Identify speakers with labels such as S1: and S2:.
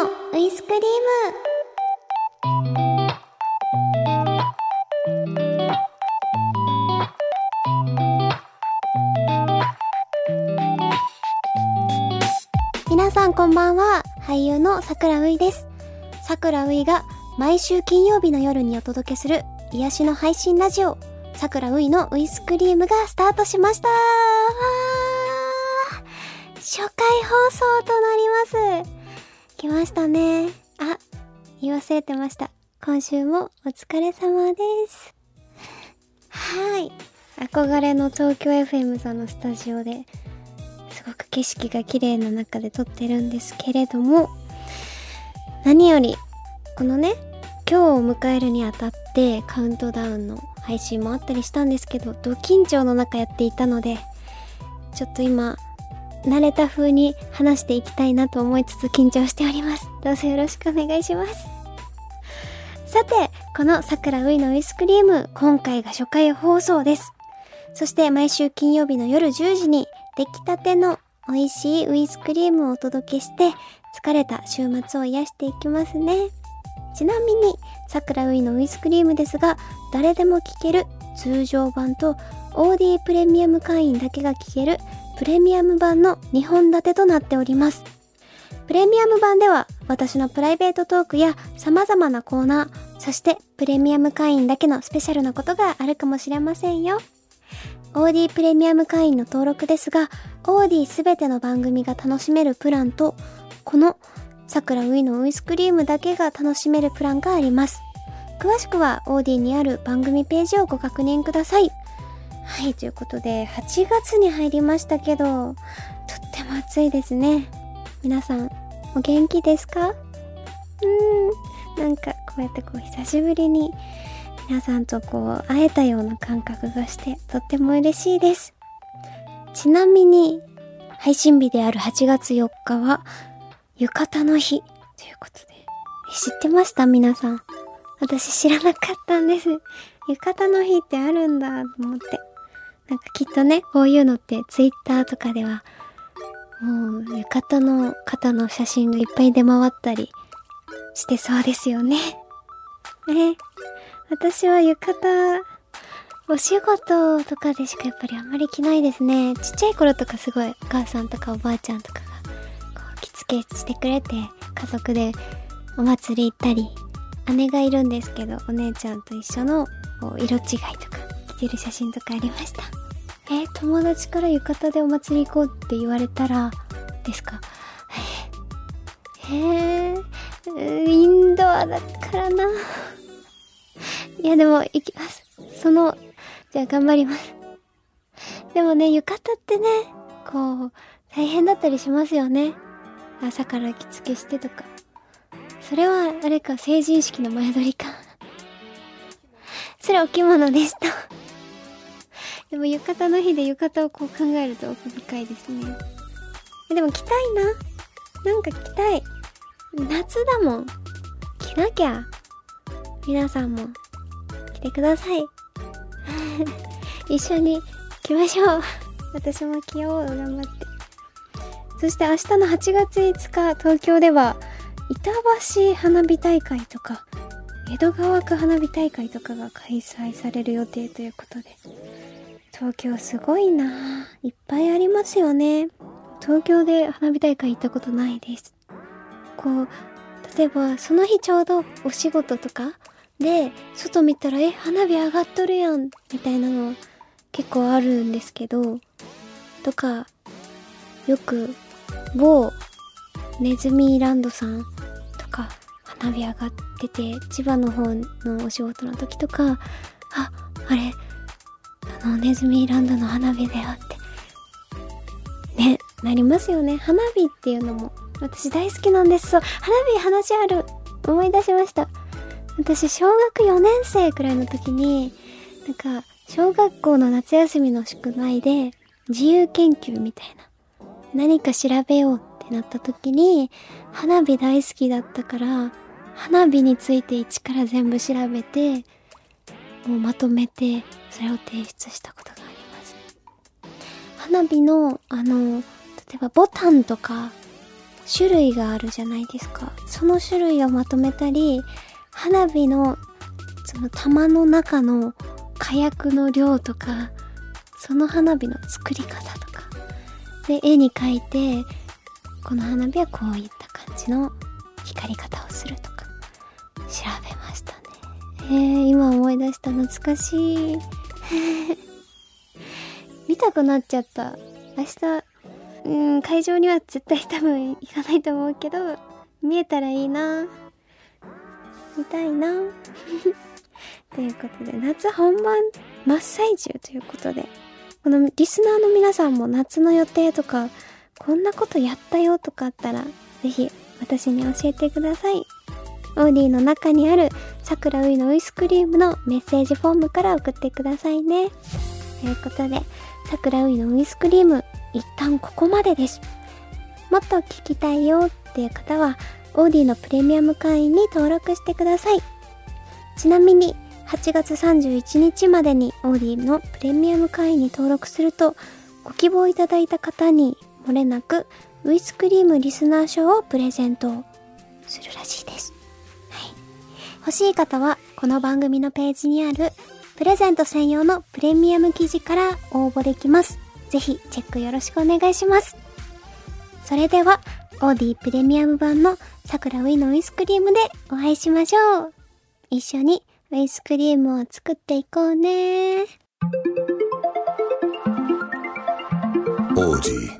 S1: のウイスクリーム。皆さんこんばんは。俳優の桜ういです。桜ういが毎週金曜日の夜にお届けする癒しの配信ラジオ。桜ういのウイスクリームがスタートしました。初回放送となります。来ましたね。あ言い忘れてました。今週もお疲れ様です。はい。憧れの東京 FM さんのスタジオですごく景色が綺麗な中で撮ってるんですけれども何よりこのね今日を迎えるにあたってカウントダウンの配信もあったりしたんですけどド緊張の中やっていたのでちょっと今慣れた風に話していきたいなと思いつつ緊張しております。どうぞよろしくお願いします。さてこの桜ういのウイスクリーム今回が初回放送です。そして毎週金曜日の夜10時に出来たての美味しいウイスクリームをお届けして疲れた週末を癒していきますね。ちなみに桜ういのウイスクリームですが誰でも聴ける通常版と OD プレミアム会員だけが聴けるプレミアム版の2本立てとなっております。プレミアム版では私のプライベートトークや様々なコーナーそしてプレミアム会員だけのスペシャルなことがあるかもしれませんよ。OD プレミアム会員の登録ですが OD すべての番組が楽しめるプランとこの桜ウイのウイスクリームだけが楽しめるプランがあります。詳しくは OD にある番組ページをご確認ください。はいということで8月に入りましたけどとっても暑いですね。皆さんお元気ですか？うーん。なんかこうやってこう久しぶりに皆さんとこう会えたような感覚がしてとっても嬉しいです。ちなみに配信日である8月4日は浴衣の日ということで知ってました？皆さん。私知らなかったんです。浴衣の日ってあるんだと思って。なんかきっとねこういうのってツイッターとかではもう浴衣の方の写真がいっぱい出回ったりしてそうですよね。ね。私は浴衣、お仕事とかでしかやっぱりあんまり着ないですね。ちっちゃい頃とかすごいお母さんとかおばあちゃんとかがこう着付けしてくれて家族でお祭り行ったり姉がいるんですけどお姉ちゃんと一緒の色違いとか着てる写真とかありました。え、友達から浴衣でお祭り行こうって言われたらですか？へ えインドアだからな。いやでも行きます。その、じゃあ頑張ります。でもね、浴衣ってね、こう、大変だったりしますよね。朝から着付けしてとか。それは、あれか、成人式の前撮りか。それお着物でした。でも浴衣の日で浴衣をこう考えると奥深いですね。でも着たいな。なんか着たい。夏だもん。着なきゃ。皆さんも着てください。一緒に着ましょう。私も着よう。頑張って。そして明日の8月5日、東京では、板橋花火大会とか、江戸川区花火大会とかが開催される予定ということで。東京すごいないっぱいありますよね。東京で花火大会行ったことないです。こう、例えばその日ちょうどお仕事とかで、外見たら、え、花火上がっとるやんみたいなの結構あるんですけど、とか、よく、某ネズミランドさんとか、花火上がってて、千葉の方のお仕事の時とか、あ、あれ、あの、ネズミランドの花火だよって。ね、なりますよね。花火っていうのも、私大好きなんです。そう、花火話ある。思い出しました。私、小学4年生くらいの時に、なんか、小学校の夏休みの宿題で、自由研究みたいな。何か調べようってなった時に、花火大好きだったから、花火について一から全部調べて、もうまとめて、それを提出したことがあります。花火の、あの、例えばボタンとか、種類があるじゃないですか。その種類をまとめたり、花火のその玉の中の火薬の量とか、その花火の作り方とか、で、絵に描いて、この花火はこういった感じの光り方をするとか、調べましたね。えー、今思い出した懐かしい。見たくなっちゃった。明日、うん、会場には絶対多分行かないと思うけど、見えたらいいな。見たいな。ということで、夏本番真っ最中ということで、このリスナーの皆さんも夏の予定とか、こんなことやったよとかあったら、ぜひ私に教えてください。 AuDeeの中にある佐倉初のういすくり～むのメッセージフォームから送ってくださいね。ということで、佐倉初のういすくり～む、一旦ここまでです。もっと聞きたいよっていう方は、 AuDeeのプレミアム会員に登録してください。ちなみに、8月31日までに AuDeeのプレミアム会員に登録すると、ご希望いただいた方に漏れなくウイスクリームリスナー賞をプレゼントするらしいです。はい。欲しい方は、この番組のページにあるプレゼント専用のプレミアム記事から応募できます。ぜひチェックよろしくお願いします。それでは、オーディプレミアム版の桜ウィのウイスクリームでお会いしましょう。一緒にウイスクリームを作っていこうね。オーディ